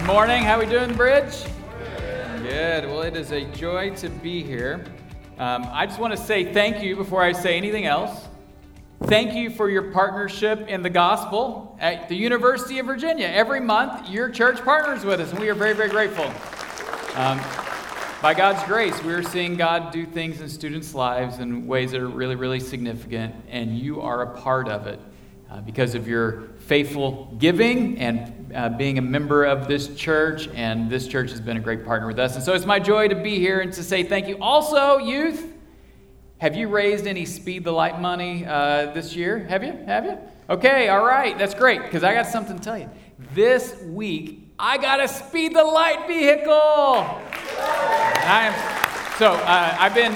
Good morning. How are we doing, Bridge? Good. Well, it is a joy to be here. Um, I just want to say thank you before I say anything else. Thank you for your partnership in the gospel at the University of Virginia. Every month, your church partners with us, and we are very, very grateful. Um, by God's grace, we're seeing God do things in students' lives in ways that are really, really significant, and you are a part of it uh, because of your faithful giving and uh, being a member of this church. And this church has been a great partner with us. And so it's my joy to be here and to say thank you. Also, youth, have you raised any Speed the Light money uh, this year? Have you? Have you? Okay, all right. That's great because I got something to tell you. This week, I got a Speed the Light vehicle. I am, so uh, I've been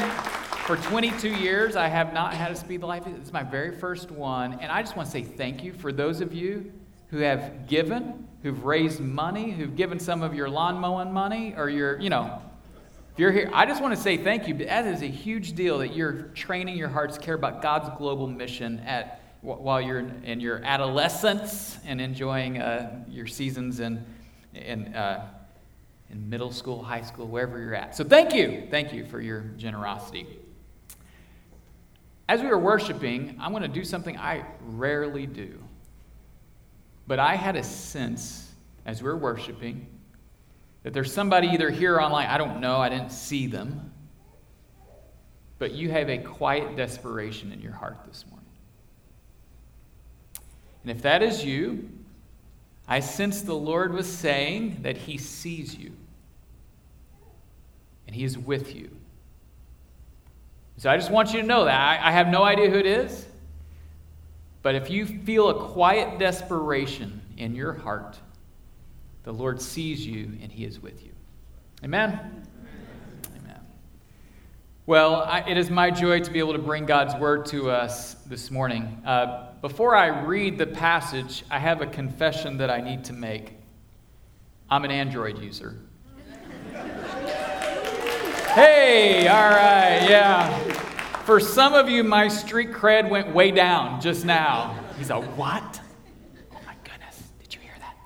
for 22 years, I have not had a Speed Light. It's my very first one. And I just want to say thank you for those of you who have given, who've raised money, who've given some of your lawn mowing money or your, you know, if you're here, I just want to say thank you. That is a huge deal that you're training your hearts to care about God's global mission at while you're in your adolescence and enjoying uh, your seasons in, in, uh, in middle school, high school, wherever you're at. So thank you. Thank you for your generosity. As we were worshiping, I'm going to do something I rarely do. But I had a sense as we were worshiping that there's somebody either here or online, I don't know, I didn't see them, but you have a quiet desperation in your heart this morning. And if that is you, I sense the Lord was saying that He sees you and He is with you. So I just want you to know that. I, I have no idea who it is. But if you feel a quiet desperation in your heart, the Lord sees you and He is with you. Amen? Amen. Well, I, it is my joy to be able to bring God's word to us this morning. Uh, before I read the passage, I have a confession that I need to make. I'm an Android user. Hey, all right, yeah. For some of you, my street cred went way down just now. He's a what? Oh my goodness, did you hear that?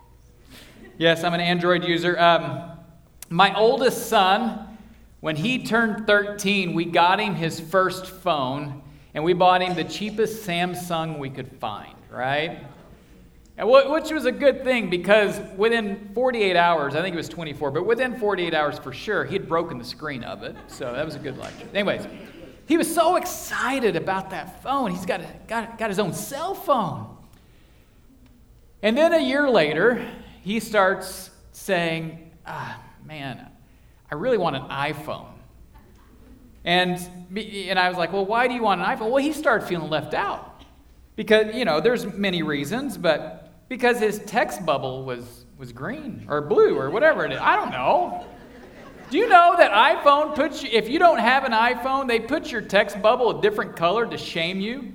Yes, I'm an Android user. Um, my oldest son, when he turned 13, we got him his first phone, and we bought him the cheapest Samsung we could find, right? Which was a good thing because within 48 hours, I think it was 24, but within 48 hours for sure, he had broken the screen of it. So that was a good lecture. Anyways, he was so excited about that phone. He's got, a, got, got his own cell phone. And then a year later, he starts saying, ah, man, I really want an iPhone. And, and I was like, well, why do you want an iPhone? Well, he started feeling left out. Because, you know, there's many reasons, but because his text bubble was, was green or blue or whatever it is. I don't know. Do you know that iPhone puts you, if you don't have an iPhone, they put your text bubble a different color to shame you?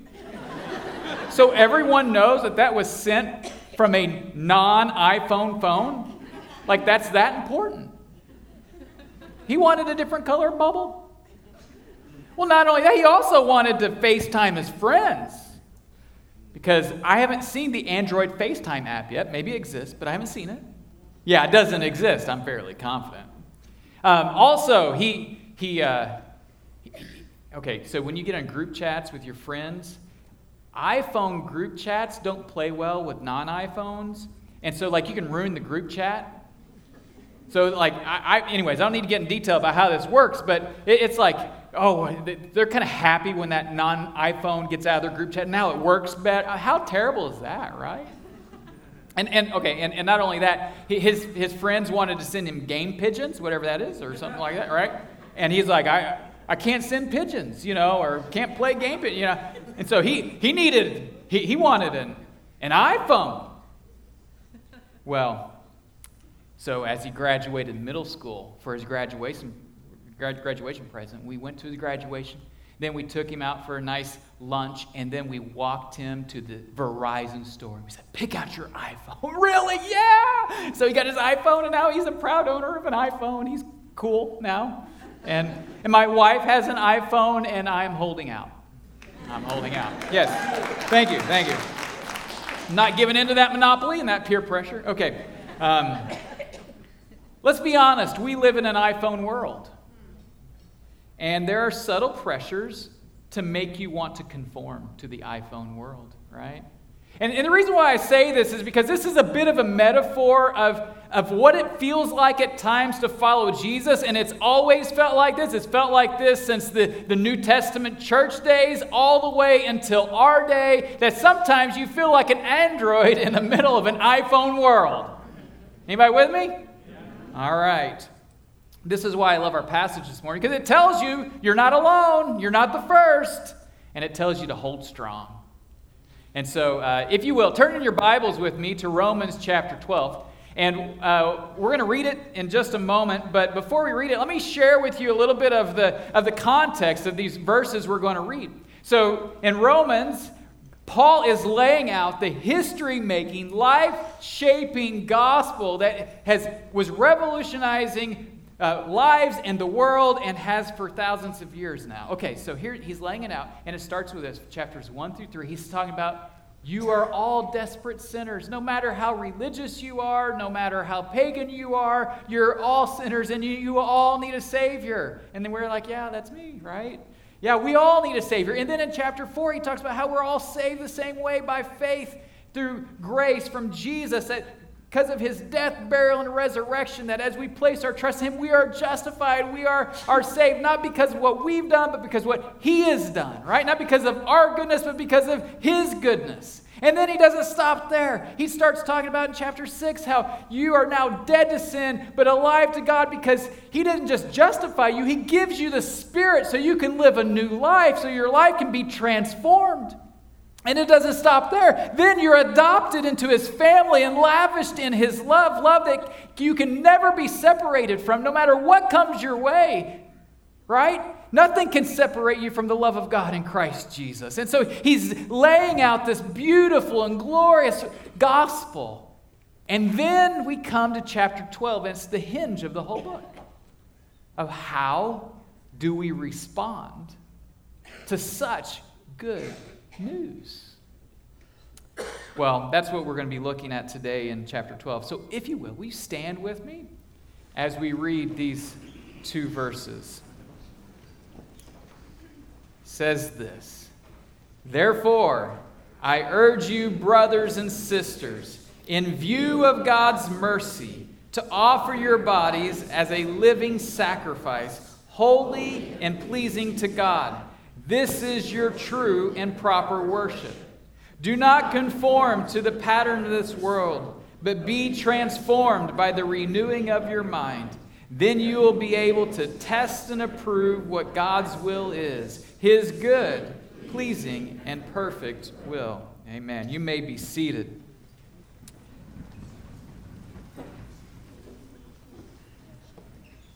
So everyone knows that that was sent from a non iPhone phone? Like that's that important. He wanted a different color bubble. Well, not only that, he also wanted to FaceTime his friends because I haven't seen the Android FaceTime app yet. Maybe it exists, but I haven't seen it. Yeah, it doesn't exist. I'm fairly confident. Um, also, he he, uh, he. Okay, so when you get on group chats with your friends, iPhone group chats don't play well with non-iPhones, and so like you can ruin the group chat. So like, I, I anyways, I don't need to get in detail about how this works, but it, it's like oh, they're kind of happy when that non iPhone gets out of their group chat. Now it works better. How terrible is that, right? And, and okay, and, and not only that, his, his friends wanted to send him game pigeons, whatever that is, or something like that, right? And he's like, I, I can't send pigeons, you know, or can't play game pigeons, you know. And so he, he needed, he, he wanted an, an iPhone. Well, So as he graduated middle school for his graduation, graduation present, we went to his graduation. Then we took him out for a nice lunch, and then we walked him to the Verizon store. We said, Pick out your iPhone. really? Yeah! So he got his iPhone, and now he's a proud owner of an iPhone. He's cool now. And, and my wife has an iPhone, and I'm holding out. I'm holding out. Yes. Thank you. Thank you. Not giving into that monopoly and that peer pressure. Okay. Um, let's be honest. We live in an iPhone world. And there are subtle pressures to make you want to conform to the iPhone world, right? And, and, the reason why I say this is because this is a bit of a metaphor of, of what it feels like at times to follow Jesus. And it's always felt like this. It's felt like this since the, the New Testament church days, all the way until our day, that sometimes you feel like an android in the middle of an iPhone world. Anybody with me? Yeah. All right. This is why I love our passage this morning, because it tells you you're not alone, you're not the first, and it tells you to hold strong. And so, uh, if you will, turn in your Bibles with me to Romans chapter 12. And uh, we're going to read it in just a moment. But before we read it, let me share with you a little bit of the, of the context of these verses we're going to read. So, in Romans, Paul is laying out the history making, life shaping gospel that has, was revolutionizing uh, lives and the world and has for thousands of years now. Okay, so here he's laying it out, and it starts with this chapters 1 through 3. He's talking about you are all desperate sinners. No matter how religious you are, no matter how pagan you are, you're all sinners and you, you all need a Savior. And then we're like, yeah, that's me, right? Yeah, we all need a Savior. And then in chapter 4, he talks about how we're all saved the same way by faith through grace from Jesus. That because of his death, burial, and resurrection, that as we place our trust in him, we are justified, we are, are saved, not because of what we've done, but because what he has done, right? Not because of our goodness, but because of his goodness. And then he doesn't stop there. He starts talking about in chapter 6 how you are now dead to sin, but alive to God because he didn't just justify you, he gives you the Spirit so you can live a new life, so your life can be transformed. And it doesn't stop there. Then you're adopted into his family and lavished in his love, love that you can never be separated from, no matter what comes your way, right? Nothing can separate you from the love of God in Christ Jesus. And so he's laying out this beautiful and glorious gospel. And then we come to chapter 12, and it's the hinge of the whole book of how do we respond to such good news. Well, that's what we're going to be looking at today in chapter 12. So, if you will, will you stand with me as we read these two verses? It says this Therefore, I urge you, brothers and sisters, in view of God's mercy, to offer your bodies as a living sacrifice, holy and pleasing to God. This is your true and proper worship. Do not conform to the pattern of this world, but be transformed by the renewing of your mind. Then you will be able to test and approve what God's will is His good, pleasing, and perfect will. Amen. You may be seated.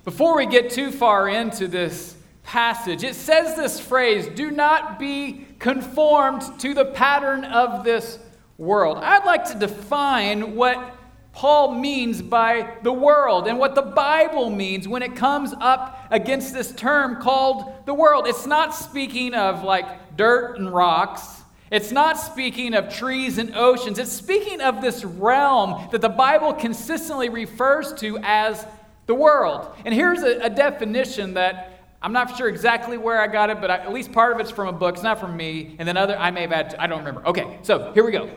Before we get too far into this passage. It says this phrase do not be conformed to the pattern of this world. I'd like to define what Paul means by the world and what the Bible means when it comes up against this term called the world. It's not speaking of like dirt and rocks. It's not speaking of trees and oceans. It's speaking of this realm that the Bible consistently refers to as the world. And here's a, a definition that I'm not sure exactly where I got it, but I, at least part of it's from a book. It's not from me. And then other, I may have had, I don't remember. Okay, so here we go.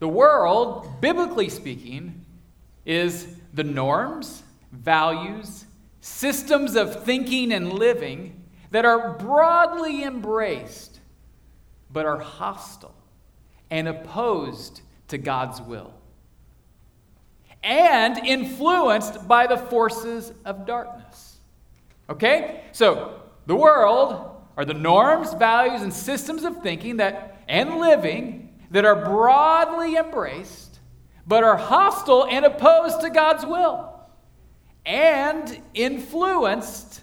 The world, biblically speaking, is the norms, values, systems of thinking and living that are broadly embraced, but are hostile and opposed to God's will, and influenced by the forces of darkness. Okay? So, the world are the norms, values, and systems of thinking that and living that are broadly embraced, but are hostile and opposed to God's will, and influenced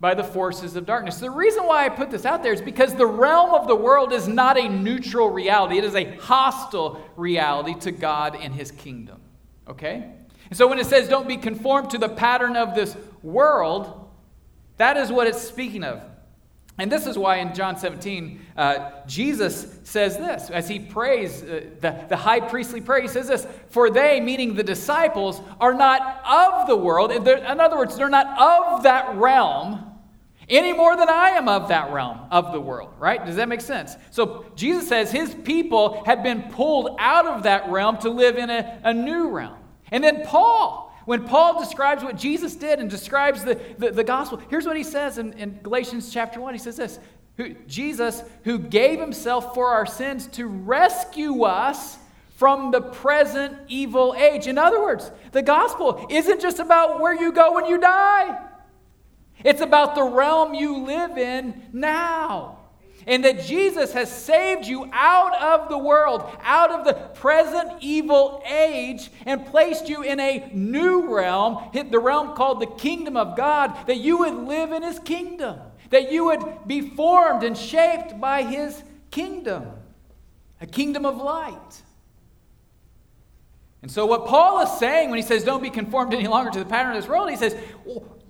by the forces of darkness. The reason why I put this out there is because the realm of the world is not a neutral reality, it is a hostile reality to God and his kingdom. Okay? And so when it says don't be conformed to the pattern of this world, that is what it's speaking of. And this is why in John 17, uh, Jesus says this as he prays uh, the, the high priestly prayer. He says this For they, meaning the disciples, are not of the world. In other words, they're not of that realm any more than I am of that realm of the world, right? Does that make sense? So Jesus says his people have been pulled out of that realm to live in a, a new realm. And then Paul, when Paul describes what Jesus did and describes the, the, the gospel, here's what he says in, in Galatians chapter 1. He says this who, Jesus, who gave himself for our sins to rescue us from the present evil age. In other words, the gospel isn't just about where you go when you die. It's about the realm you live in now. And that Jesus has saved you out of the world, out of the present evil age, and placed you in a new realm, the realm called the kingdom of God, that you would live in his kingdom, that you would be formed and shaped by his kingdom, a kingdom of light. And so, what Paul is saying when he says, Don't be conformed any longer to the pattern of this world, he says,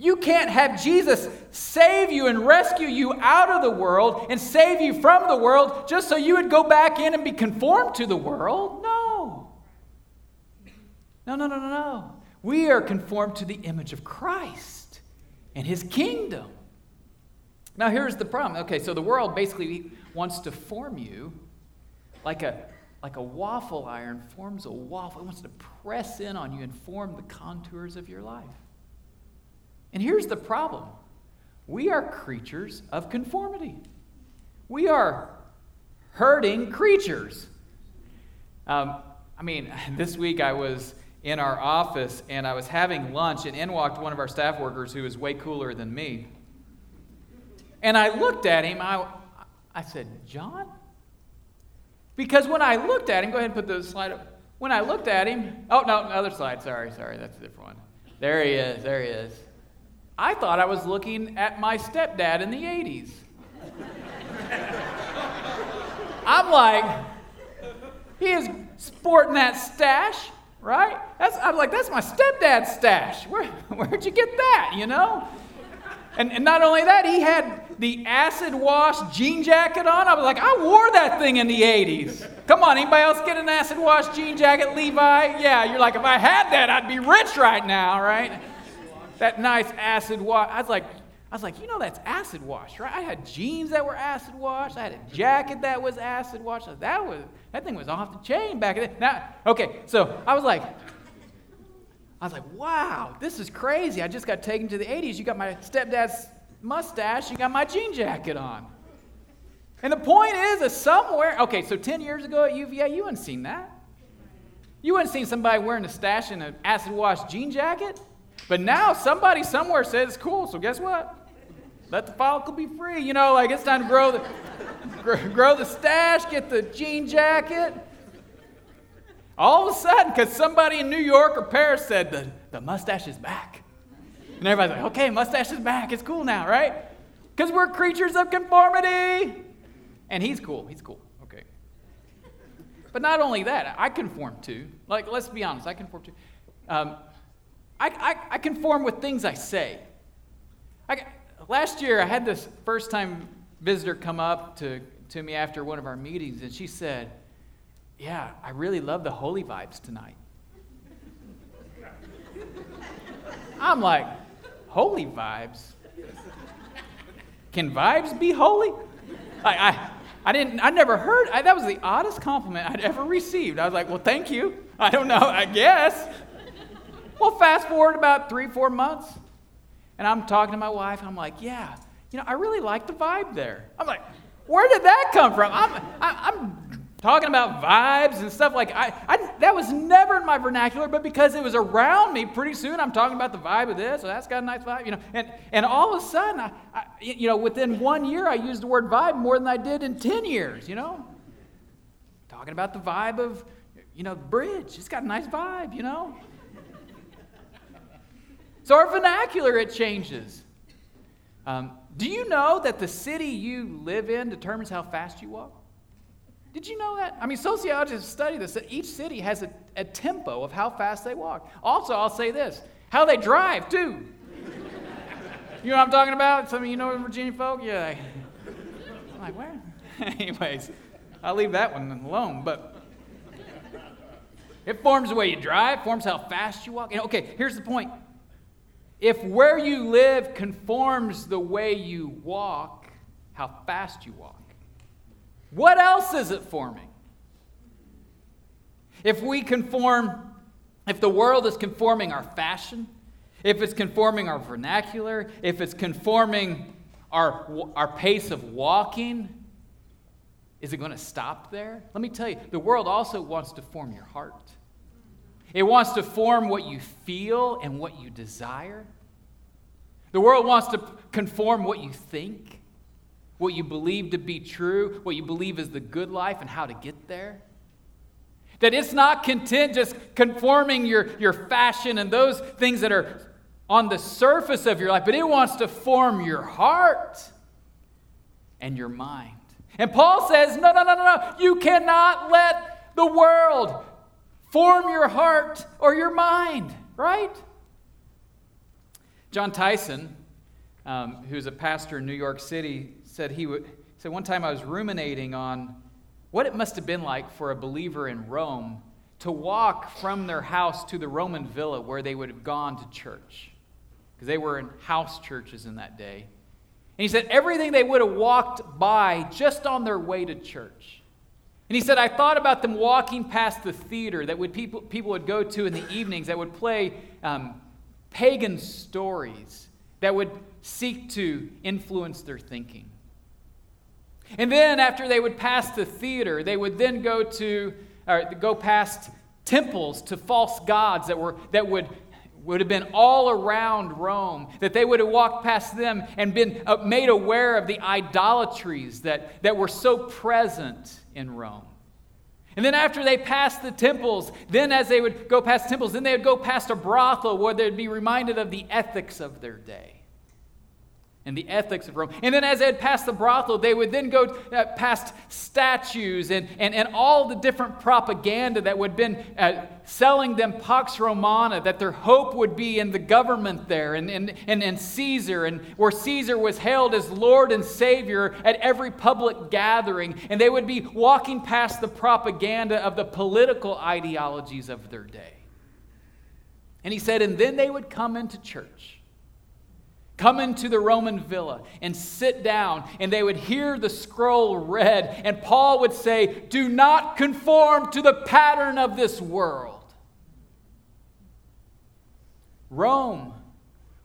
you can't have Jesus save you and rescue you out of the world and save you from the world just so you would go back in and be conformed to the world. No. No, no, no, no, no. We are conformed to the image of Christ and his kingdom. Now, here's the problem. Okay, so the world basically wants to form you like a, like a waffle iron forms a waffle. It wants to press in on you and form the contours of your life. And here's the problem we are creatures of conformity, we are hurting creatures. Um, I mean, this week I was in our office and I was having lunch, and in walked one of our staff workers who was way cooler than me. And I looked at him, I, I said, John? Because when I looked at him, go ahead and put the slide up. When I looked at him, oh, no, other slide, sorry, sorry, that's a different one. There he is, there he is. I thought I was looking at my stepdad in the 80s. I'm like, he is sporting that stash, right? That's, I'm like, that's my stepdad's stash. Where, where'd you get that, you know? And, and not only that, he had the acid wash jean jacket on. I was like, I wore that thing in the 80s. Come on, anybody else get an acid wash jean jacket, Levi? Yeah, you're like, if I had that, I'd be rich right now, right? That nice acid wash. I was like, I was like, you know, that's acid wash, right? I had jeans that were acid wash. I had a jacket that was acid wash. That was that thing was off the chain back then. Now, okay, so I was like, I was like, wow, this is crazy. I just got taken to the 80s. You got my stepdad's mustache. You got my jean jacket on. And the point is, is somewhere. Okay, so 10 years ago at UVA, you hadn't seen that. You hadn't seen somebody wearing a stash in an acid wash jean jacket. But now somebody somewhere says it's cool, so guess what? Let the follicle be free. You know, like it's time to grow the, grow the stash, get the jean jacket. All of a sudden, because somebody in New York or Paris said the, the mustache is back. And everybody's like, okay, mustache is back. It's cool now, right? Because we're creatures of conformity. And he's cool. He's cool. Okay. But not only that, I conform to, like, let's be honest, I conform to. Um, I, I, I conform with things I say. I, last year, I had this first time visitor come up to, to me after one of our meetings, and she said, Yeah, I really love the holy vibes tonight. I'm like, Holy vibes? Can vibes be holy? I, I, I didn't, I never heard, I, that was the oddest compliment I'd ever received. I was like, well, thank you. I don't know, I guess. Well, fast forward about three, four months, and I'm talking to my wife. I'm like, yeah, you know, I really like the vibe there. I'm like, where did that come from? I'm, I, am talking about vibes and stuff like I, I, that was never in my vernacular, but because it was around me, pretty soon I'm talking about the vibe of this. So that's got a nice vibe, you know. And and all of a sudden, I, I, you know, within one year, I used the word vibe more than I did in ten years. You know, talking about the vibe of you know, bridge. It's got a nice vibe, you know? So our vernacular, it changes. Um, do you know that the city you live in determines how fast you walk? Did you know that? I mean, sociologists study this, that each city has a, a tempo of how fast they walk. Also, I'll say this how they drive, too. you know what I'm talking about? Some of you know Virginia folk? Yeah. I'm like, where? Anyways, I'll leave that one alone. But it forms the way you drive, forms how fast you walk. And okay, here's the point. If where you live conforms the way you walk, how fast you walk, what else is it forming? If we conform, if the world is conforming our fashion, if it's conforming our vernacular, if it's conforming our, our pace of walking, is it going to stop there? Let me tell you, the world also wants to form your heart. It wants to form what you feel and what you desire. The world wants to conform what you think what you believe to be true, what you believe is the good life, and how to get there. That it's not content just conforming your, your fashion and those things that are on the surface of your life, but it wants to form your heart and your mind. And Paul says, no, no, no, no, no. You cannot let the world form your heart or your mind, right? Jon Tyson, um, who's a pastor in New York City, said he would, said one time I was ruminating on what it must have been like for a believer in Rome to walk from their house to the Roman villa where they would have gone to church. Because they were in house churches in that day. And he said everything they would have walked by just on their way to church. And he said, I thought about them walking past the theater that would people, people would go to in the evenings that would play um, pagan stories that would seek to influence their thinking. And then after they would pass the theater, they would then go to or go past temples to false gods that were that would would have been all around Rome, that they would have walked past them and been uh, made aware of the idolatries that, that were so present in Rome. And then after they passed the temples, then as they would go past temples, then they would go past a brothel where they'd be reminded of the ethics of their day and the ethics of Rome. And then as they had passed the brothel, they would then go uh, past statues and, and, and all the different propaganda that would have been uh, selling them Pax Romana, that their hope would be in the government there and, and, and, and Caesar, and where Caesar was hailed as Lord and Savior at every public gathering. And they would be walking past the propaganda of the political ideologies of their day. And he said, and then they would come into church come into the Roman villa and sit down, and they would hear the scroll read, and Paul would say, Do not conform to the pattern of this world. Rome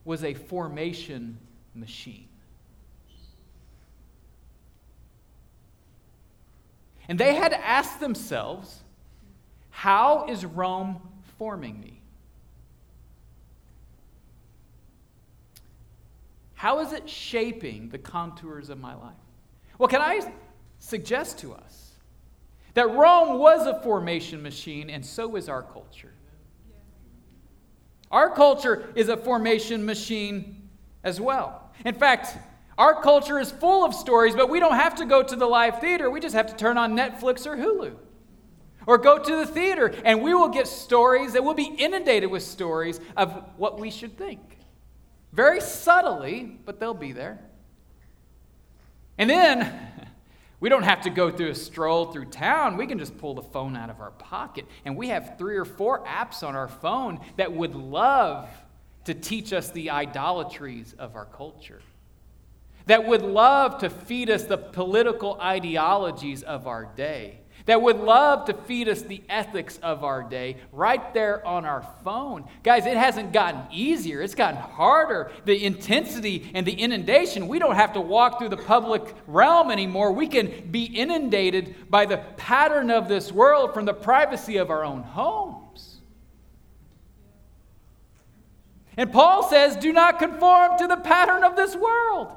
was a formation machine. And they had asked themselves, How is Rome forming me? How is it shaping the contours of my life? Well, can I suggest to us that Rome was a formation machine, and so is our culture? Our culture is a formation machine as well. In fact, our culture is full of stories, but we don't have to go to the live theater. We just have to turn on Netflix or Hulu. Or go to the theater, and we will get stories that will be inundated with stories of what we should think. Very subtly, but they'll be there. And then we don't have to go through a stroll through town. We can just pull the phone out of our pocket. And we have three or four apps on our phone that would love to teach us the idolatries of our culture, that would love to feed us the political ideologies of our day that would love to feed us the ethics of our day right there on our phone. Guys, it hasn't gotten easier, it's gotten harder. The intensity and the inundation, we don't have to walk through the public realm anymore. We can be inundated by the pattern of this world from the privacy of our own homes. And Paul says, do not conform to the pattern of this world.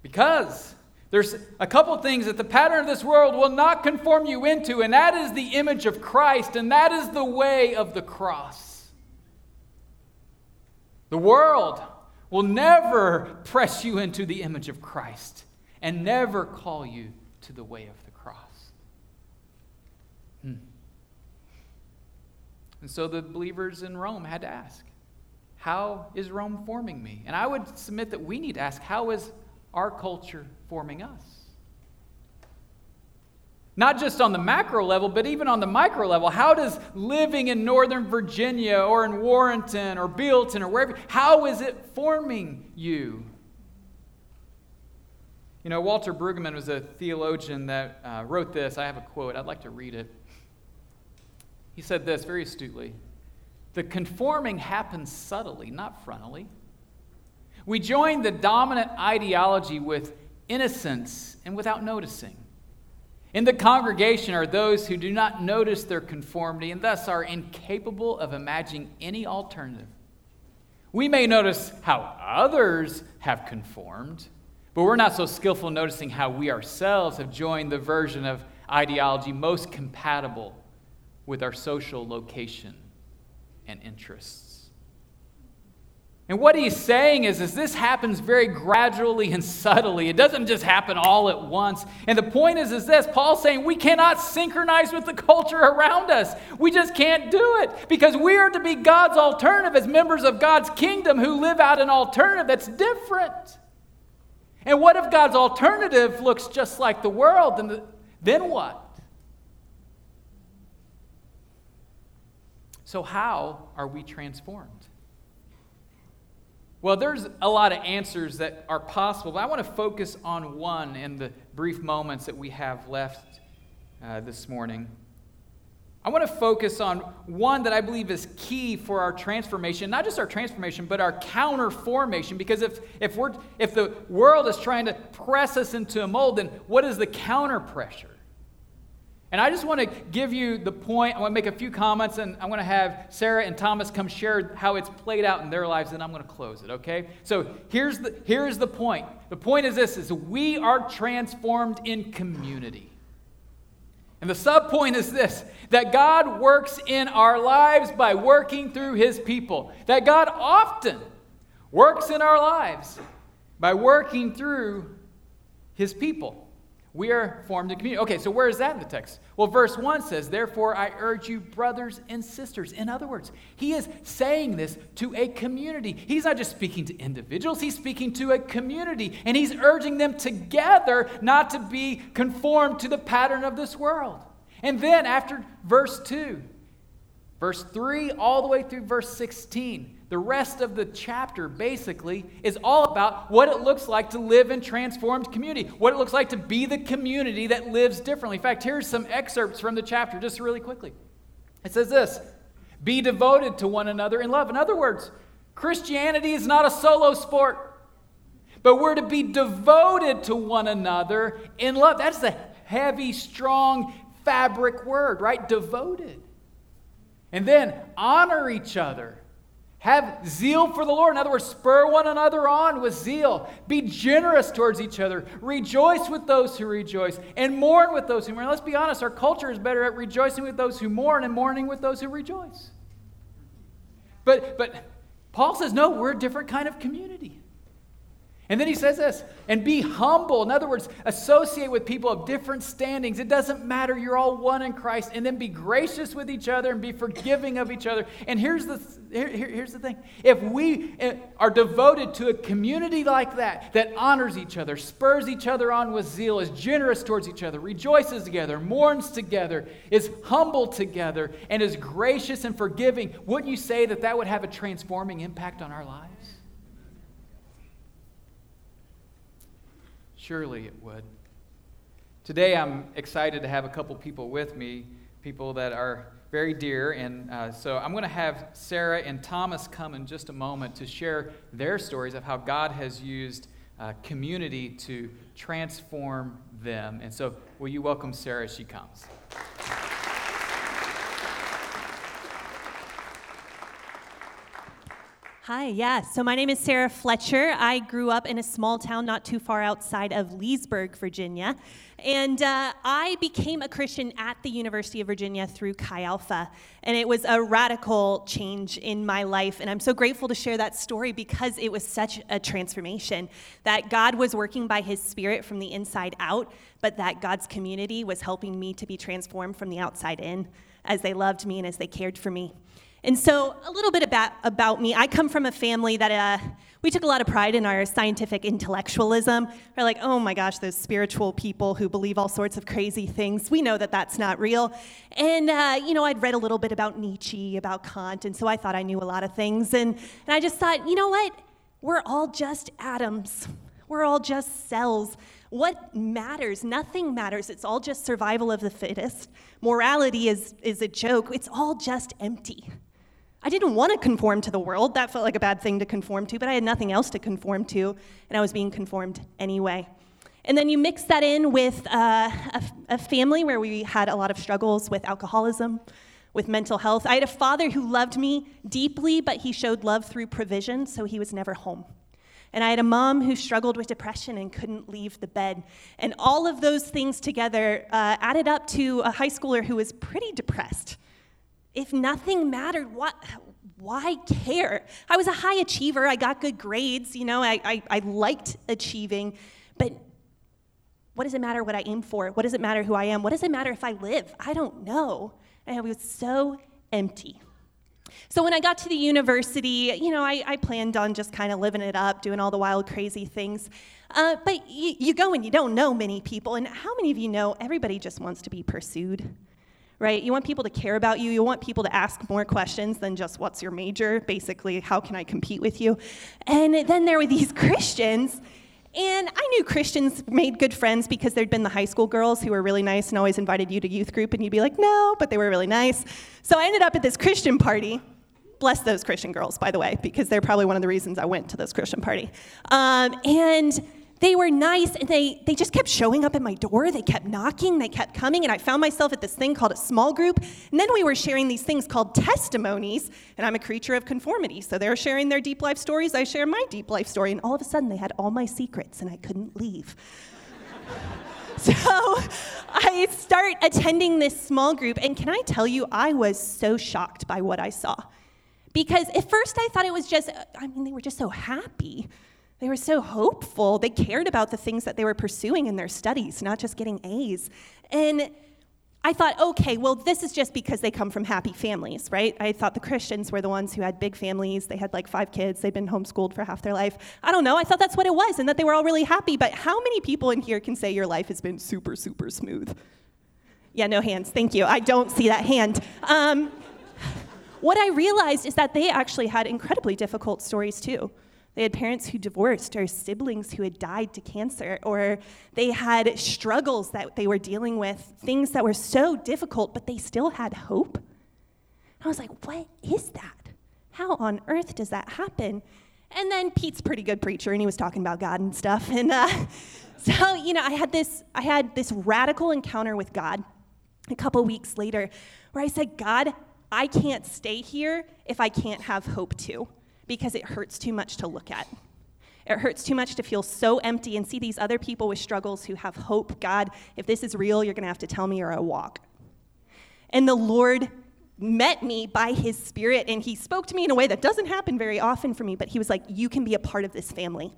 Because There's a couple things that the pattern of this world will not conform you into, and that is the image of Christ, and that is the way of the cross. The world will never press you into the image of Christ and never call you to the way of the cross. Hmm. And so the believers in Rome had to ask, How is Rome forming me? And I would submit that we need to ask, How is our culture forming us? Not just on the macro level, but even on the micro level. How does living in Northern Virginia or in Warrenton or Bealeton or wherever, how is it forming you? You know, Walter Brueggemann was a theologian that uh, wrote this. I have a quote. I'd like to read it. He said this very astutely The conforming happens subtly, not frontally. We join the dominant ideology with innocence and without noticing. In the congregation are those who do not notice their conformity and thus are incapable of imagining any alternative. We may notice how others have conformed, but we're not so skillful noticing how we ourselves have joined the version of ideology most compatible with our social location and interests. And what he's saying is, is this happens very gradually and subtly. It doesn't just happen all at once. And the point is, is this Paul's saying we cannot synchronize with the culture around us. We just can't do it because we are to be God's alternative as members of God's kingdom who live out an alternative that's different. And what if God's alternative looks just like the world? Then, then what? So, how are we transformed? Well, there's a lot of answers that are possible, but I want to focus on one in the brief moments that we have left uh, this morning. I want to focus on one that I believe is key for our transformation, not just our transformation, but our counter formation. Because if, if, we're, if the world is trying to press us into a mold, then what is the counter pressure? And I just want to give you the point. I want to make a few comments, and I'm going to have Sarah and Thomas come share how it's played out in their lives, and I'm going to close it, okay? So here's the, here's the point. The point is this, is we are transformed in community. And the sub point is this that God works in our lives by working through his people. That God often works in our lives by working through his people. We are formed in community. Okay, so where is that in the text? Well, verse 1 says, Therefore I urge you, brothers and sisters. In other words, he is saying this to a community. He's not just speaking to individuals, he's speaking to a community. And he's urging them together not to be conformed to the pattern of this world. And then after verse 2, verse 3, all the way through verse 16, the rest of the chapter basically is all about what it looks like to live in transformed community, what it looks like to be the community that lives differently. In fact, here's some excerpts from the chapter just really quickly. It says this Be devoted to one another in love. In other words, Christianity is not a solo sport, but we're to be devoted to one another in love. That's a heavy, strong fabric word, right? Devoted. And then honor each other have zeal for the Lord. In other words, spur one another on with zeal. Be generous towards each other. Rejoice with those who rejoice and mourn with those who mourn. Let's be honest, our culture is better at rejoicing with those who mourn and mourning with those who rejoice. But, but Paul says, no, we're a different kind of community. And then he says this, and be humble. In other words, associate with people of different standings. It doesn't matter, you're all one in Christ. And then be gracious with each other and be forgiving of each other. And here's the, here, here's the thing if we eh, are devoted to a community like that, that honors each other, spurs each other on with zeal, is generous towards each other, rejoices together, mourns together, is humble together, and is gracious and forgiving, wouldn't you say that that would have a transforming impact on our lives? Surely it would. Today, I'm excited to have a couple people with me, people that are very dear. And uh, so I'm going to have Sarah and Thomas come in just a moment to share their stories of how God has used uh, community to transform them. And so, will you welcome Sarah as she comes? Hi, yeah. So my name is Sarah Fletcher. I grew up in a small town not too far outside of Leesburg, Virginia. And uh, I became a Christian at the University of Virginia through Chi Alpha. And it was a radical change in my life. And I'm so grateful to share that story because it was such a transformation that God was working by his spirit from the inside out, but that God's community was helping me to be transformed from the outside in as they loved me and as they cared for me. And so, a little bit about, about me. I come from a family that uh, we took a lot of pride in our scientific intellectualism. We're like, oh my gosh, those spiritual people who believe all sorts of crazy things. We know that that's not real. And, uh, you know, I'd read a little bit about Nietzsche, about Kant, and so I thought I knew a lot of things. And, and I just thought, you know what? We're all just atoms, we're all just cells. What matters? Nothing matters. It's all just survival of the fittest. Morality is, is a joke. It's all just empty. I didn't want to conform to the world. That felt like a bad thing to conform to, but I had nothing else to conform to, and I was being conformed anyway. And then you mix that in with uh, a, a family where we had a lot of struggles with alcoholism, with mental health. I had a father who loved me deeply, but he showed love through provision, so he was never home. And I had a mom who struggled with depression and couldn't leave the bed. And all of those things together uh, added up to a high schooler who was pretty depressed if nothing mattered, what, why care? I was a high achiever. I got good grades. You know, I, I, I liked achieving. But what does it matter what I aim for? What does it matter who I am? What does it matter if I live? I don't know. And I was so empty. So when I got to the university, you know, I, I planned on just kind of living it up, doing all the wild, crazy things. Uh, but you go and you don't know many people. And how many of you know everybody just wants to be pursued? Right? You want people to care about you. You want people to ask more questions than just what's your major, basically, how can I compete with you? And then there were these Christians. And I knew Christians made good friends because there'd been the high school girls who were really nice and always invited you to youth group, and you'd be like, no, but they were really nice. So I ended up at this Christian party. Bless those Christian girls, by the way, because they're probably one of the reasons I went to this Christian party. Um, and they were nice and they, they just kept showing up at my door. They kept knocking, they kept coming, and I found myself at this thing called a small group. And then we were sharing these things called testimonies, and I'm a creature of conformity. So they're sharing their deep life stories, I share my deep life story, and all of a sudden they had all my secrets and I couldn't leave. so I start attending this small group, and can I tell you, I was so shocked by what I saw. Because at first I thought it was just, I mean, they were just so happy. They were so hopeful. They cared about the things that they were pursuing in their studies, not just getting A's. And I thought, okay, well, this is just because they come from happy families, right? I thought the Christians were the ones who had big families. They had like five kids. They'd been homeschooled for half their life. I don't know. I thought that's what it was and that they were all really happy. But how many people in here can say your life has been super, super smooth? Yeah, no hands. Thank you. I don't see that hand. Um, what I realized is that they actually had incredibly difficult stories too. They had parents who divorced, or siblings who had died to cancer, or they had struggles that they were dealing with, things that were so difficult, but they still had hope. I was like, what is that? How on earth does that happen? And then Pete's pretty good preacher, and he was talking about God and stuff. And uh, so, you know, I had this, I had this radical encounter with God a couple weeks later, where I said, God, I can't stay here if I can't have hope too because it hurts too much to look at. It hurts too much to feel so empty and see these other people with struggles who have hope. God, if this is real, you're going to have to tell me or I walk. And the Lord met me by his spirit and he spoke to me in a way that doesn't happen very often for me, but he was like, You can be a part of this family.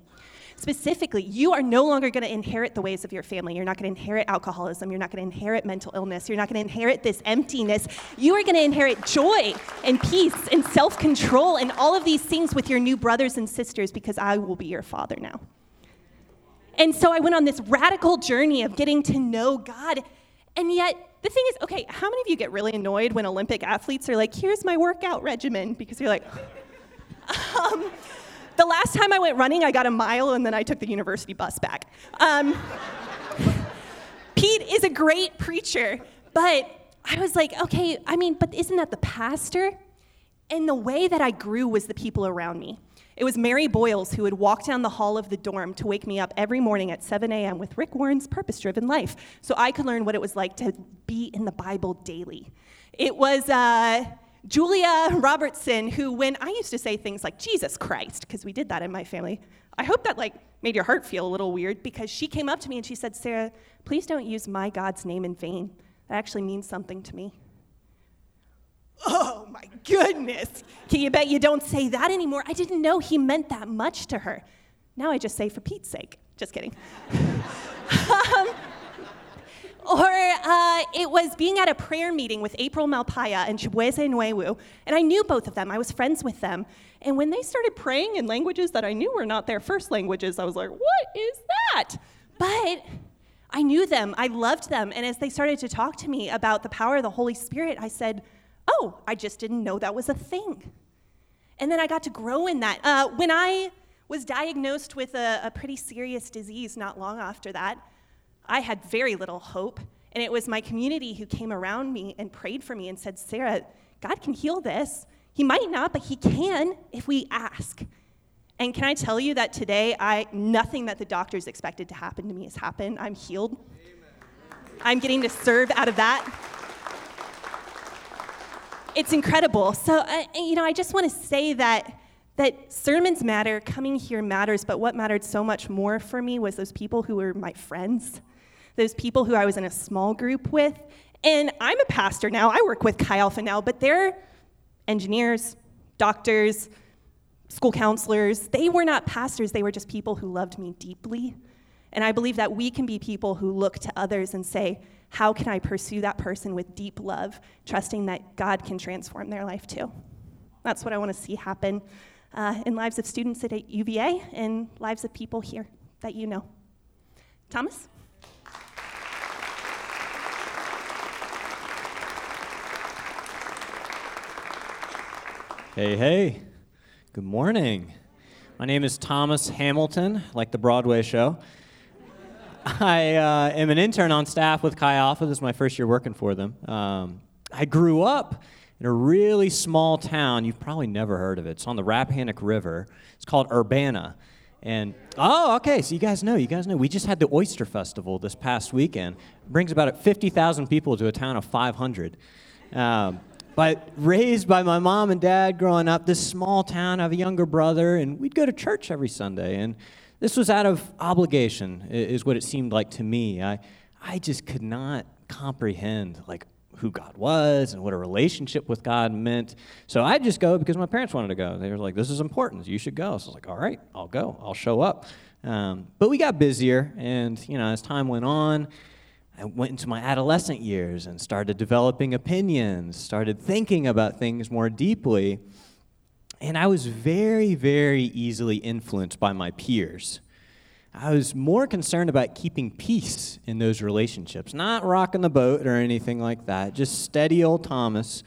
Specifically, you are no longer going to inherit the ways of your family. You're not going to inherit alcoholism. You're not going to inherit mental illness. You're not going to inherit this emptiness. You are going to inherit joy and peace and self control and all of these things with your new brothers and sisters because I will be your father now. And so I went on this radical journey of getting to know God. And yet, the thing is, okay, how many of you get really annoyed when Olympic athletes are like, here's my workout regimen? Because you're like, um, the last time I went running, I got a mile and then I took the university bus back. Um, Pete is a great preacher, but I was like, okay, I mean, but isn't that the pastor? And the way that I grew was the people around me. It was Mary Boyles who would walk down the hall of the dorm to wake me up every morning at 7 a.m. with Rick Warren's Purpose Driven Life so I could learn what it was like to be in the Bible daily. It was, uh, Julia Robertson, who, when I used to say things like Jesus Christ, because we did that in my family, I hope that like made your heart feel a little weird because she came up to me and she said, Sarah, please don't use my God's name in vain. That actually means something to me. Oh my goodness. Can you bet you don't say that anymore? I didn't know he meant that much to her. Now I just say for Pete's sake. Just kidding. um, or uh, it was being at a prayer meeting with April Malpaya and Chibueze Nwewu, and I knew both of them. I was friends with them. And when they started praying in languages that I knew were not their first languages, I was like, what is that? But I knew them, I loved them, and as they started to talk to me about the power of the Holy Spirit, I said, oh, I just didn't know that was a thing. And then I got to grow in that. Uh, when I was diagnosed with a, a pretty serious disease not long after that, I had very little hope. And it was my community who came around me and prayed for me and said, Sarah, God can heal this. He might not, but He can if we ask. And can I tell you that today, I, nothing that the doctors expected to happen to me has happened. I'm healed. Amen. I'm getting to serve out of that. It's incredible. So, uh, you know, I just want to say that that sermons matter, coming here matters, but what mattered so much more for me was those people who were my friends, those people who I was in a small group with. And I'm a pastor now, I work with Chi Alpha now, but they're engineers, doctors, school counselors. They were not pastors, they were just people who loved me deeply. And I believe that we can be people who look to others and say, How can I pursue that person with deep love, trusting that God can transform their life too? That's what I want to see happen uh, in lives of students at UVA and lives of people here that you know. Thomas? Hey, hey. Good morning. My name is Thomas Hamilton, like the Broadway show. I uh, am an intern on staff with Chi Alpha. This is my first year working for them. Um, I grew up in a really small town. You've probably never heard of it. It's on the Rappahannock River. It's called Urbanna. And oh, okay, so you guys know, you guys know. We just had the Oyster Festival this past weekend. It brings about 50,000 people to a town of 500. Um, but raised by my mom and dad growing up, this small town, I have a younger brother, and we'd go to church every Sunday. And this was out of obligation, is what it seemed like to me. I, I just could not comprehend, like, who God was and what a relationship with God meant. So I'd just go because my parents wanted to go. They were like, this is important. You should go. So I was like, all right, I'll go. I'll show up. Um, but we got busier. And, you know, as time went on, I went into my adolescent years and started developing opinions, started thinking about things more deeply. And I was very, very easily influenced by my peers. I was more concerned about keeping peace in those relationships, not rocking the boat or anything like that, just steady old Thomas.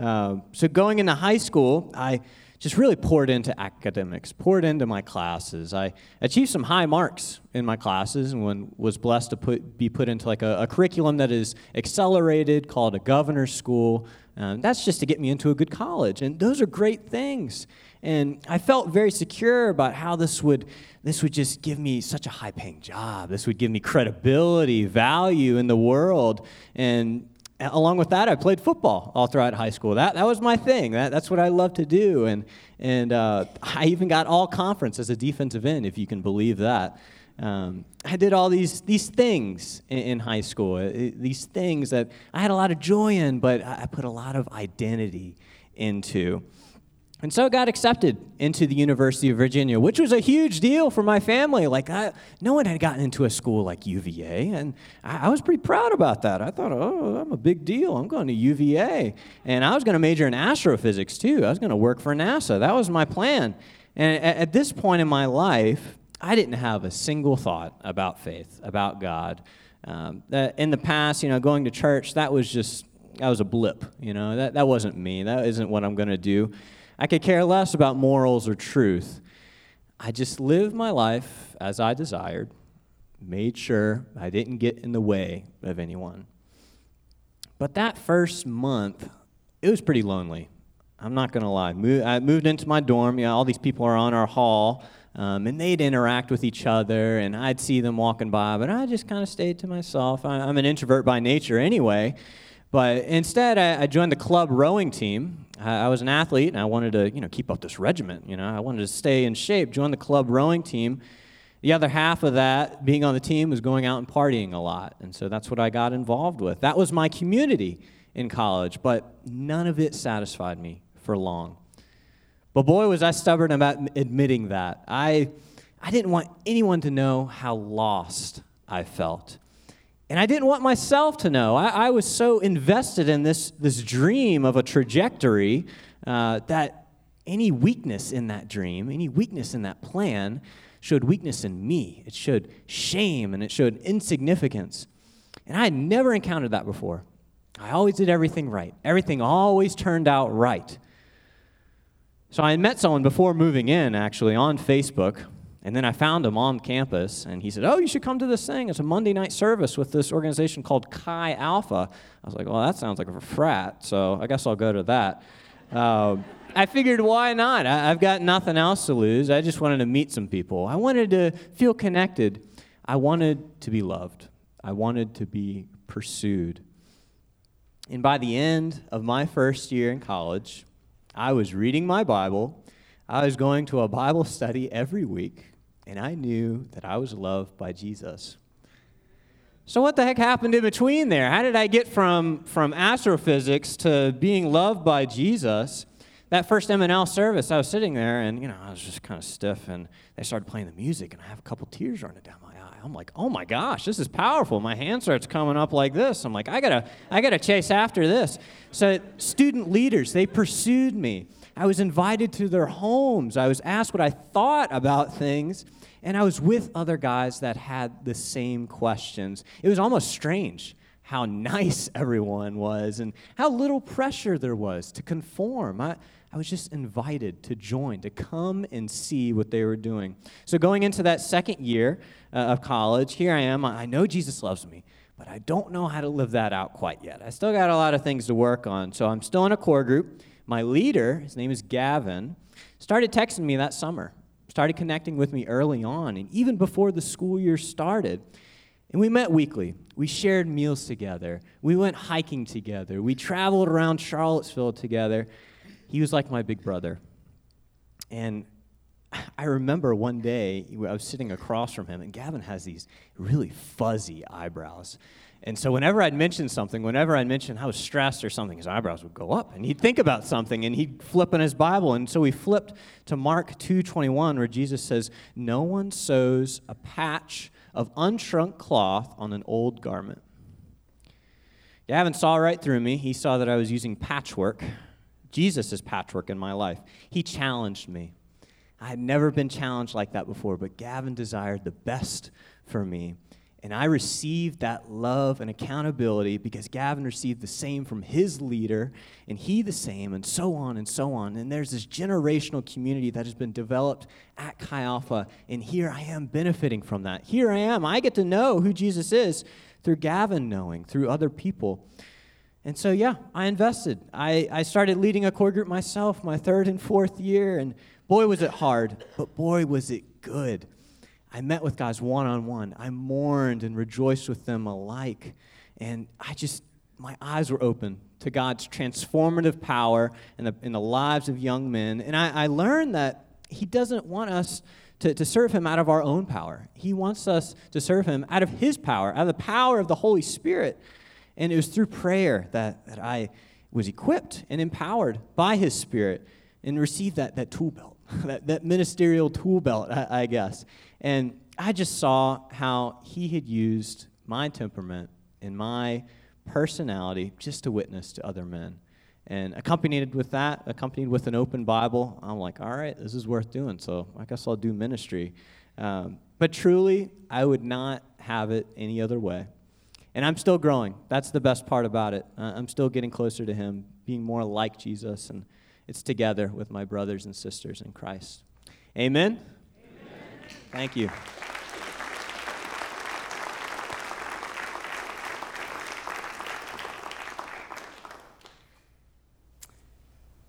Uh, so going into high school, I just really poured into academics, poured into my classes. I achieved some high marks in my classes and was blessed to put, be put into like a, a curriculum that is accelerated called a governor's school. Um, that's just to get me into a good college. And those are great things. And I felt very secure about how this would this would just give me such a high paying job. This would give me credibility, value in the world. And along with that, I played football all throughout high school. That, that was my thing. That, that's what I loved to do. And, and uh, I even got all conference as a defensive end, if you can believe that. Um, I did all these, these things in, in high school, it, these things that I had a lot of joy in, but I put a lot of identity into. And so I got accepted into the University of Virginia, which was a huge deal for my family. Like, I, no one had gotten into a school like UVA, and I, I, was pretty proud about that. I thought, oh, I'm a big deal. I'm going to UVA. And I was going to major in astrophysics, too. I was going to work for NASA. That was my plan. And at, at this point in my life, I didn't have a single thought about faith, about God. Um, in the past, you know, going to church, that was just, that was a blip. You know, that, that wasn't me. That isn't what I'm going to do. I could care less about morals or truth. I just lived my life as I desired, made sure I didn't get in the way of anyone. But that first month, it was pretty lonely. I'm not going to lie. I moved into my dorm. You know, all these people are on our hall, um, and they'd interact with each other, and I'd see them walking by, but I just kind of stayed to myself. I, I'm an introvert by nature anyway. But instead, I, I joined the club rowing team. I, I, was an athlete, and I wanted to, you know, keep up this regiment. You know, I wanted to stay in shape. Joined the club rowing team. The other half of that, being on the team, was going out and partying a lot, and so that's what I got involved with. That was my community in college, but none of it satisfied me for long. But boy, was I stubborn about admitting that. I, I didn't want anyone to know how lost I felt. And I didn't want myself to know. I, I was so invested in this, this dream of a trajectory uh, that any weakness in that dream, any weakness in that plan, showed weakness in me. It showed shame and it showed insignificance. And I had never encountered that before. I always did everything right, everything always turned out right. So I met someone before moving in, actually, on Facebook. And then I found him on campus, and he said, Oh, you should come to this thing. It's a Monday night service with this organization called Chi Alpha. I was like, Well, that sounds like a frat, so I guess I'll go to that. Uh, I figured, why not? I, I've got nothing else to lose. I just wanted to meet some people. I wanted to feel connected. I wanted to be loved. I wanted to be pursued. And by the end of my first year in college, I was reading my Bible. I was going to a Bible study every week and I knew that I was loved by Jesus. So, what the heck happened in between there? How did I get from, from astrophysics to being loved by Jesus? That first M&L service, I was sitting there and, you know, I was just kind of stiff and they started playing the music and I have a couple tears running down my eye. I'm like, oh my gosh, this is powerful. My hand starts coming up like this. I'm like, I gotta, I gotta chase after this. So, student leaders, they pursued me. I was invited to their homes. I was asked what I thought about things. And I was with other guys that had the same questions. It was almost strange how nice everyone was and how little pressure there was to conform. I, I was just invited to join, to come and see what they were doing. So, going into that second year uh, of college, here I am. I know Jesus loves me, but I don't know how to live that out quite yet. I still got a lot of things to work on. So, I'm still in a core group my leader, his name is Gavin, started texting me that summer, started connecting with me early on, and even before the school year started. And we met weekly. We shared meals together. We went hiking together. We traveled around Charlottesville together. He was like my big brother. And I remember one day I was sitting across from him, and Gavin has these really fuzzy eyebrows. And so whenever I'd mention something, whenever I'd mention how stressed or something, his eyebrows would go up and he'd think about something and he'd flip in his Bible. And so we flipped to Mark 2:21 where Jesus says, "No one sews a patch of unshrunk cloth on an old garment." Gavin saw right through me. He saw that I was using patchwork. Jesus is patchwork in my life. He challenged me. I had never been challenged like that before, but Gavin desired the best for me. And I received that love and accountability because Gavin received the same from his leader, and he the same, and so on and so on. And there's this generational community that has been developed at Chi Alpha, and here I am benefiting from that. Here I am. I get to know who Jesus is through Gavin knowing, through other people. And so, yeah, I invested. I, I started leading a core group myself my third and fourth year, and boy, was it hard, but boy, was it good. I met with guys one on one. I mourned and rejoiced with them alike. And I just, my eyes were open to God's transformative power in the, in the lives of young men. And I, I learned that He doesn't want us to, to serve Him out of our own power, He wants us to serve Him out of His power, out of the power of the Holy Spirit. And it was through prayer that, that I was equipped and empowered by His Spirit and received that, that tool belt, that, that ministerial tool belt, I, I guess. And I just saw how he had used my temperament and my personality just to witness to other men. And accompanied with that, accompanied with an open Bible, I'm like, all right, this is worth doing. So I guess I'll do ministry. Um, but truly, I would not have it any other way. And I'm still growing. That's the best part about it. I'm still getting closer to Him, being more like Jesus. And it's together with my brothers and sisters in Christ. Amen. Thank you.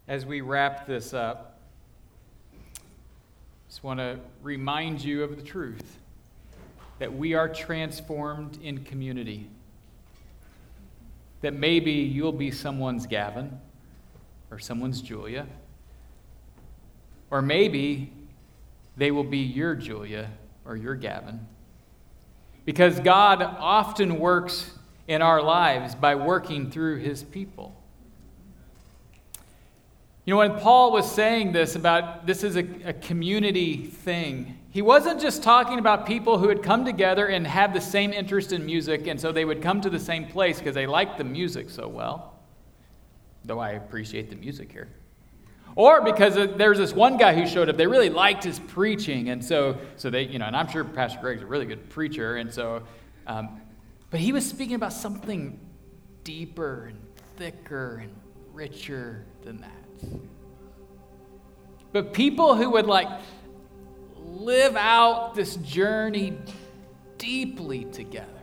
As we wrap this up, just want to remind you of the truth that we are transformed in community. that maybe you'll be someone's Gavin or someone's Julia. Or maybe they will be your Julia or your Gavin. Because God often works in our lives by working through his people. You know, when Paul was saying this about this is a, a, community thing, he wasn't just talking about people who had come together and had the same interest in music, and so they would come to the same place because they liked the music so well, though I appreciate the music here. Or because there's this one guy who showed up, they really liked his preaching, and so, so they, you know, and I'm sure Pastor Greg's a really good preacher, and so, um, but he was speaking about something deeper and thicker and richer than that. But people who would like live out this journey deeply together.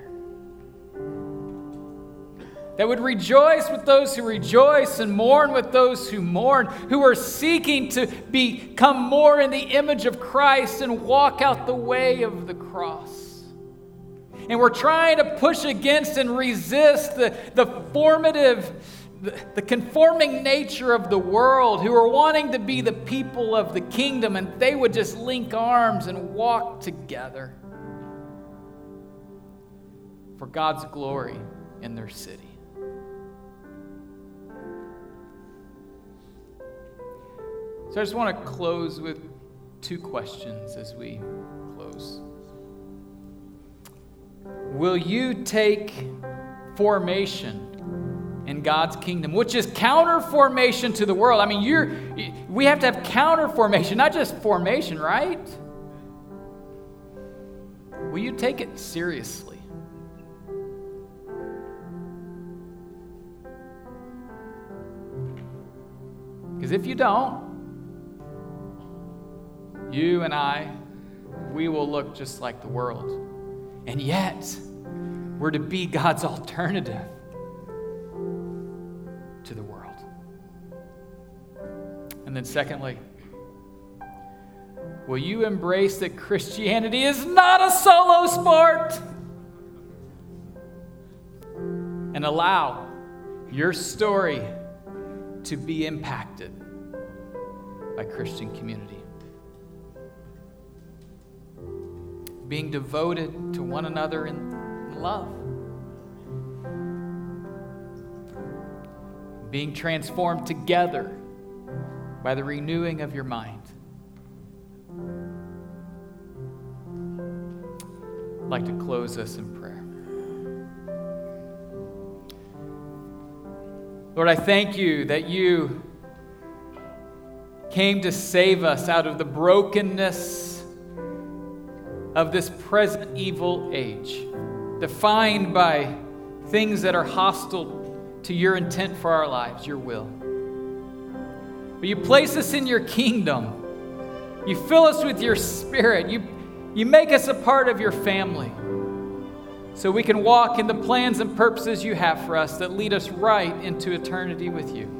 That would rejoice with those who rejoice and mourn with those who mourn, who are seeking to become more in the image of Christ and walk out the way of the cross. And we're trying to push against and resist the, the formative the, the conforming nature of the world, who are wanting to be the people of the kingdom, and they would just link arms and walk together for God's glory in their city. So I just want to close with two questions as we close. Will you take formation in God's kingdom, which is counter formation to the world. I mean, you're, we have to have counter formation, not just formation, right? Will you take it seriously? Because if you don't, you and I, we will look just like the world. And yet, we're to be God's alternative to the world. And then, secondly, will you embrace that Christianity is not a solo sport? And allow your story to be impacted by Christian community. Being devoted to one another in love. being transformed together by the renewing of your mind. I'd like to close us in prayer. Lord, I thank you that you came to save us out of the brokenness of this present evil age, defined by things that are hostile to your intent for our lives, your will. But you place us in your kingdom. You fill us with your spirit. You, you make us a part of your family so we can walk in the plans and purposes you have for us that lead us right into eternity with you.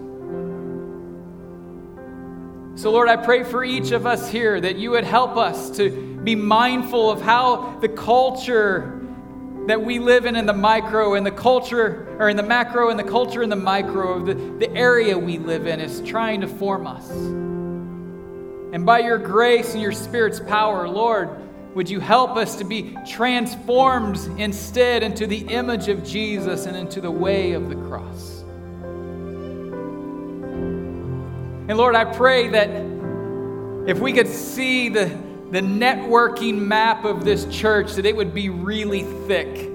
So, Lord, I pray for each of us here that you would help us to be mindful of how the culture that we live in in the micro and the culture, or in the macro and the culture in the micro of the, the area we live in is trying to form us. And by your grace and your Spirit's power, Lord, would you help us to be transformed instead into the image of Jesus and into the way of the cross? And Lord, I pray that if we could see the the networking map of this church that it would be really thick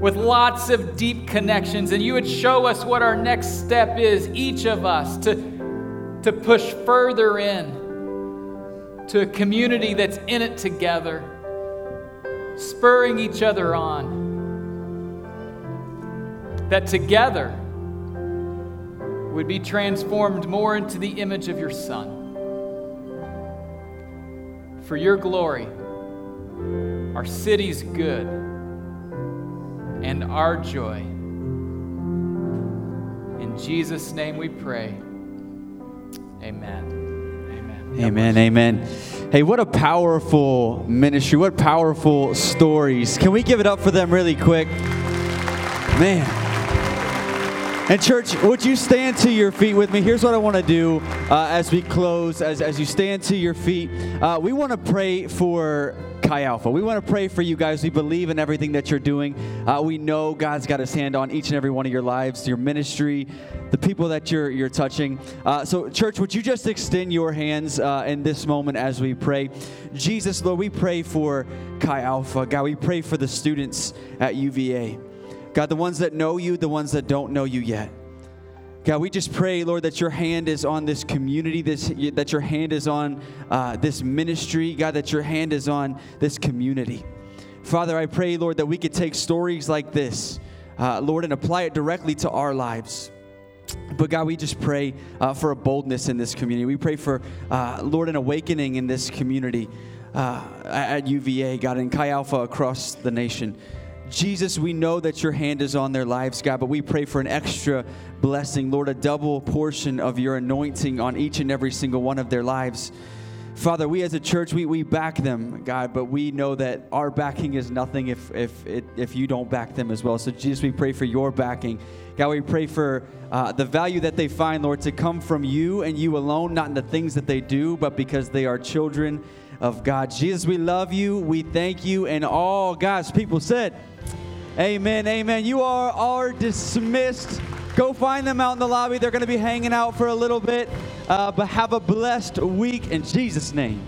with lots of deep connections, and you would show us what our next step is, each of us, to, to push further in to a community that's in it together, spurring each other on. That together would be transformed more into the image of your Son for your glory. Our city's good and our joy. In Jesus' name we pray. Amen. Amen. Amen. Amen. Hey, what a powerful ministry. What powerful stories. Can we give it up for them really quick? Man. And, church, would you stand to your feet with me? Here's what I want to do uh, as we close, as, as you stand to your feet. Uh, we want to pray for Chi Alpha. We want to pray for you guys. We believe in everything that you're doing. Uh, we know God's got his hand on each and every one of your lives, your ministry, the people that you're, you're touching. Uh, so, church, would you just extend your hands uh, in this moment as we pray? Jesus, Lord, we pray for Chi Alpha. God, we pray for the students at UVA. God, the ones that know you, the ones that don't know you yet. God, we just pray, Lord, that your hand is on this community, this, that your hand is on uh, this ministry, God, that your hand is on this community. Father, I pray, Lord, that we could take stories like this, uh, Lord, and apply it directly to our lives. But God, we just pray uh, for a boldness in this community. We pray for, uh, Lord, an awakening in this community uh, at UVA, God, and Chi Alpha across the nation. Jesus, we know that your hand is on their lives, God, but we pray for an extra blessing, Lord, a double portion of your anointing on each and every single one of their lives. Father, we as a church, we, we back them, God, but we know that our backing is nothing if, if, if you don't back them as well. So, Jesus, we pray for your backing. God, we pray for uh, the value that they find, Lord, to come from you and you alone, not in the things that they do, but because they are children of God. Jesus, we love you. We thank you. And all God's people said, Amen. Amen. You are, are dismissed. Go find them out in the lobby. They're going to be hanging out for a little bit. Uh, but have a blessed week in Jesus' name.